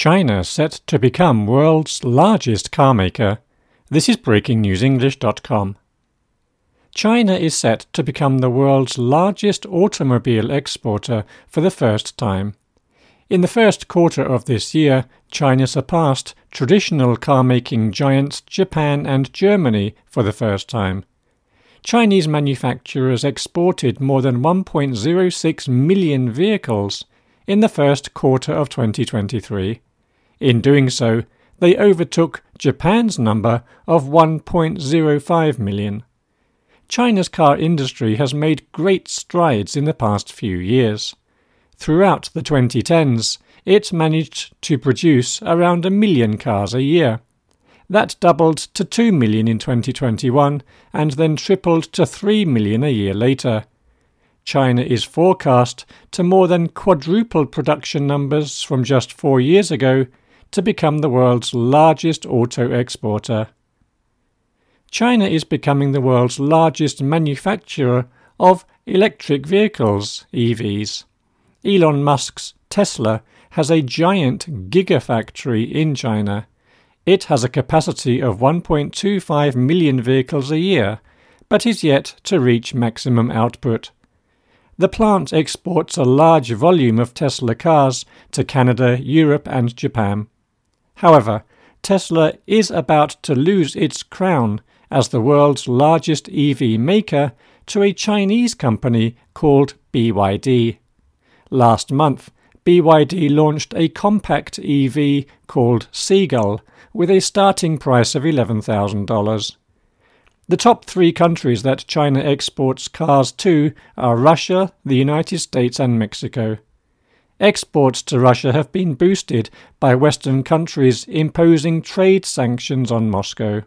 China set to become world's largest car maker. This is breakingnewsenglish.com. China is set to become the world's largest automobile exporter for the first time. In the first quarter of this year, China surpassed traditional car making giants Japan and Germany for the first time. Chinese manufacturers exported more than 1.06 million vehicles in the first quarter of 2023. In doing so, they overtook Japan's number of 1.05 million. China's car industry has made great strides in the past few years. Throughout the 2010s, it managed to produce around a million cars a year. That doubled to 2 million in 2021 and then tripled to 3 million a year later. China is forecast to more than quadruple production numbers from just four years ago to become the world's largest auto exporter. China is becoming the world's largest manufacturer of electric vehicles, EVs. Elon Musk's Tesla has a giant gigafactory in China. It has a capacity of 1.25 million vehicles a year, but is yet to reach maximum output. The plant exports a large volume of Tesla cars to Canada, Europe, and Japan. However, Tesla is about to lose its crown as the world's largest EV maker to a Chinese company called BYD. Last month, BYD launched a compact EV called Seagull with a starting price of $11,000. The top three countries that China exports cars to are Russia, the United States, and Mexico. Exports to Russia have been boosted by Western countries imposing trade sanctions on Moscow.